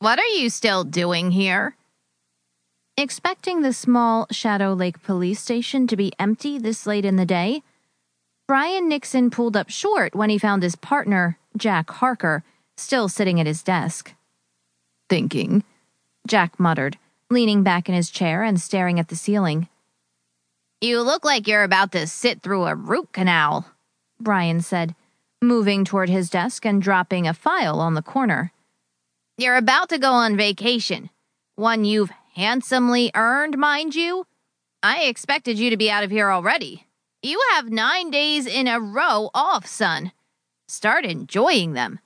What are you still doing here? Expecting the small Shadow Lake police station to be empty this late in the day, Brian Nixon pulled up short when he found his partner, Jack Harker, still sitting at his desk. Thinking, Jack muttered, leaning back in his chair and staring at the ceiling. You look like you're about to sit through a root canal, Brian said, moving toward his desk and dropping a file on the corner. You're about to go on vacation. One you've handsomely earned, mind you. I expected you to be out of here already. You have nine days in a row off, son. Start enjoying them.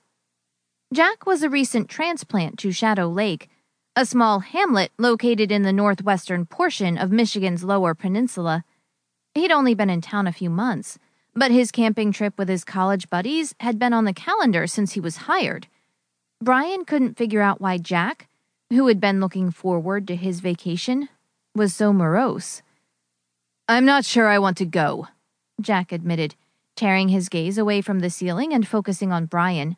Jack was a recent transplant to Shadow Lake, a small hamlet located in the northwestern portion of Michigan's Lower Peninsula. He'd only been in town a few months, but his camping trip with his college buddies had been on the calendar since he was hired. Brian couldn't figure out why Jack, who had been looking forward to his vacation, was so morose. I'm not sure I want to go, Jack admitted, tearing his gaze away from the ceiling and focusing on Brian.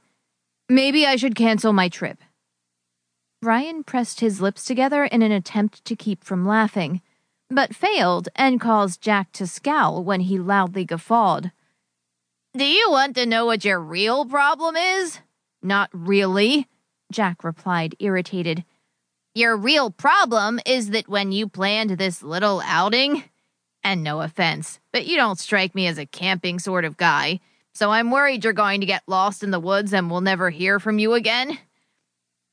Maybe I should cancel my trip. Brian pressed his lips together in an attempt to keep from laughing, but failed and caused Jack to scowl when he loudly guffawed. Do you want to know what your real problem is? Not really, Jack replied, irritated. Your real problem is that when you planned this little outing, and no offense, but you don't strike me as a camping sort of guy, so I'm worried you're going to get lost in the woods and we'll never hear from you again.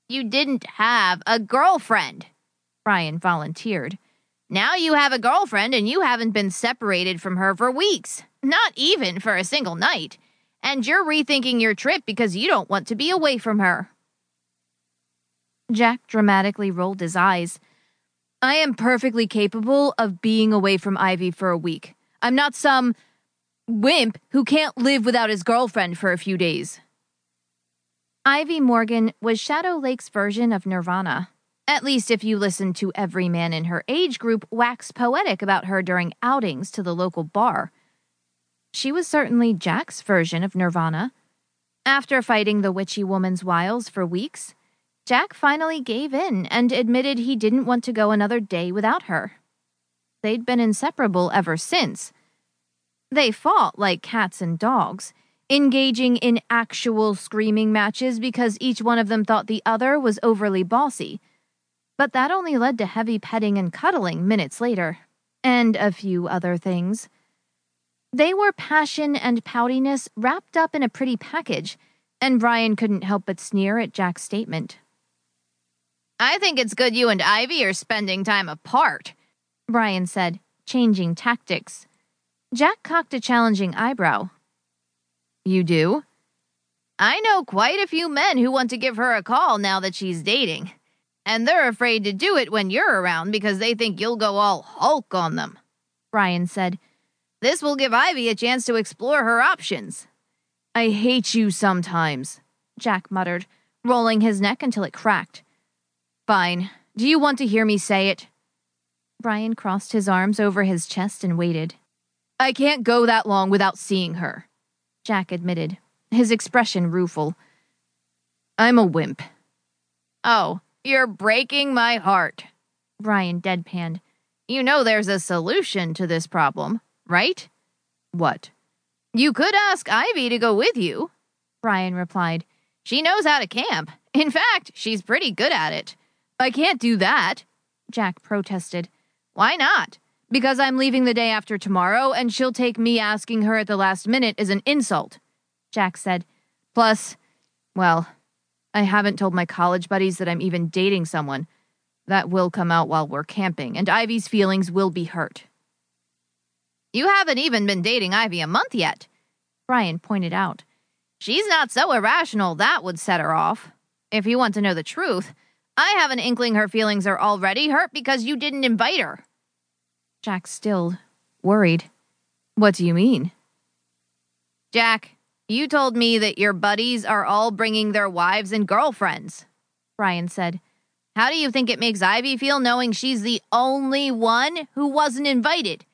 You didn't have a girlfriend, Brian volunteered. Now you have a girlfriend and you haven't been separated from her for weeks, not even for a single night. And you're rethinking your trip because you don't want to be away from her. Jack dramatically rolled his eyes. I am perfectly capable of being away from Ivy for a week. I'm not some wimp who can't live without his girlfriend for a few days. Ivy Morgan was Shadow Lake's version of Nirvana. At least if you listened to every man in her age group wax poetic about her during outings to the local bar. She was certainly Jack's version of Nirvana. After fighting the witchy woman's wiles for weeks, Jack finally gave in and admitted he didn't want to go another day without her. They'd been inseparable ever since. They fought like cats and dogs, engaging in actual screaming matches because each one of them thought the other was overly bossy. But that only led to heavy petting and cuddling minutes later, and a few other things. They were passion and poutiness wrapped up in a pretty package, and Brian couldn't help but sneer at Jack's statement. I think it's good you and Ivy are spending time apart, Brian said, changing tactics. Jack cocked a challenging eyebrow. You do? I know quite a few men who want to give her a call now that she's dating. And they're afraid to do it when you're around because they think you'll go all Hulk on them, Brian said. This will give Ivy a chance to explore her options. I hate you sometimes, Jack muttered, rolling his neck until it cracked. Fine. Do you want to hear me say it? Brian crossed his arms over his chest and waited. I can't go that long without seeing her, Jack admitted, his expression rueful. I'm a wimp. Oh, you're breaking my heart, Brian deadpanned. You know there's a solution to this problem, right? What? You could ask Ivy to go with you, Brian replied. She knows how to camp. In fact, she's pretty good at it. I can't do that, Jack protested. Why not? Because I'm leaving the day after tomorrow, and she'll take me asking her at the last minute as an insult, Jack said. Plus, well, I haven't told my college buddies that I'm even dating someone. That will come out while we're camping, and Ivy's feelings will be hurt. You haven't even been dating Ivy a month yet, Brian pointed out. She's not so irrational that would set her off. If you want to know the truth, I have an inkling her feelings are already hurt because you didn't invite her. Jack stilled, worried. What do you mean? Jack, you told me that your buddies are all bringing their wives and girlfriends, Brian said. How do you think it makes Ivy feel knowing she's the only one who wasn't invited?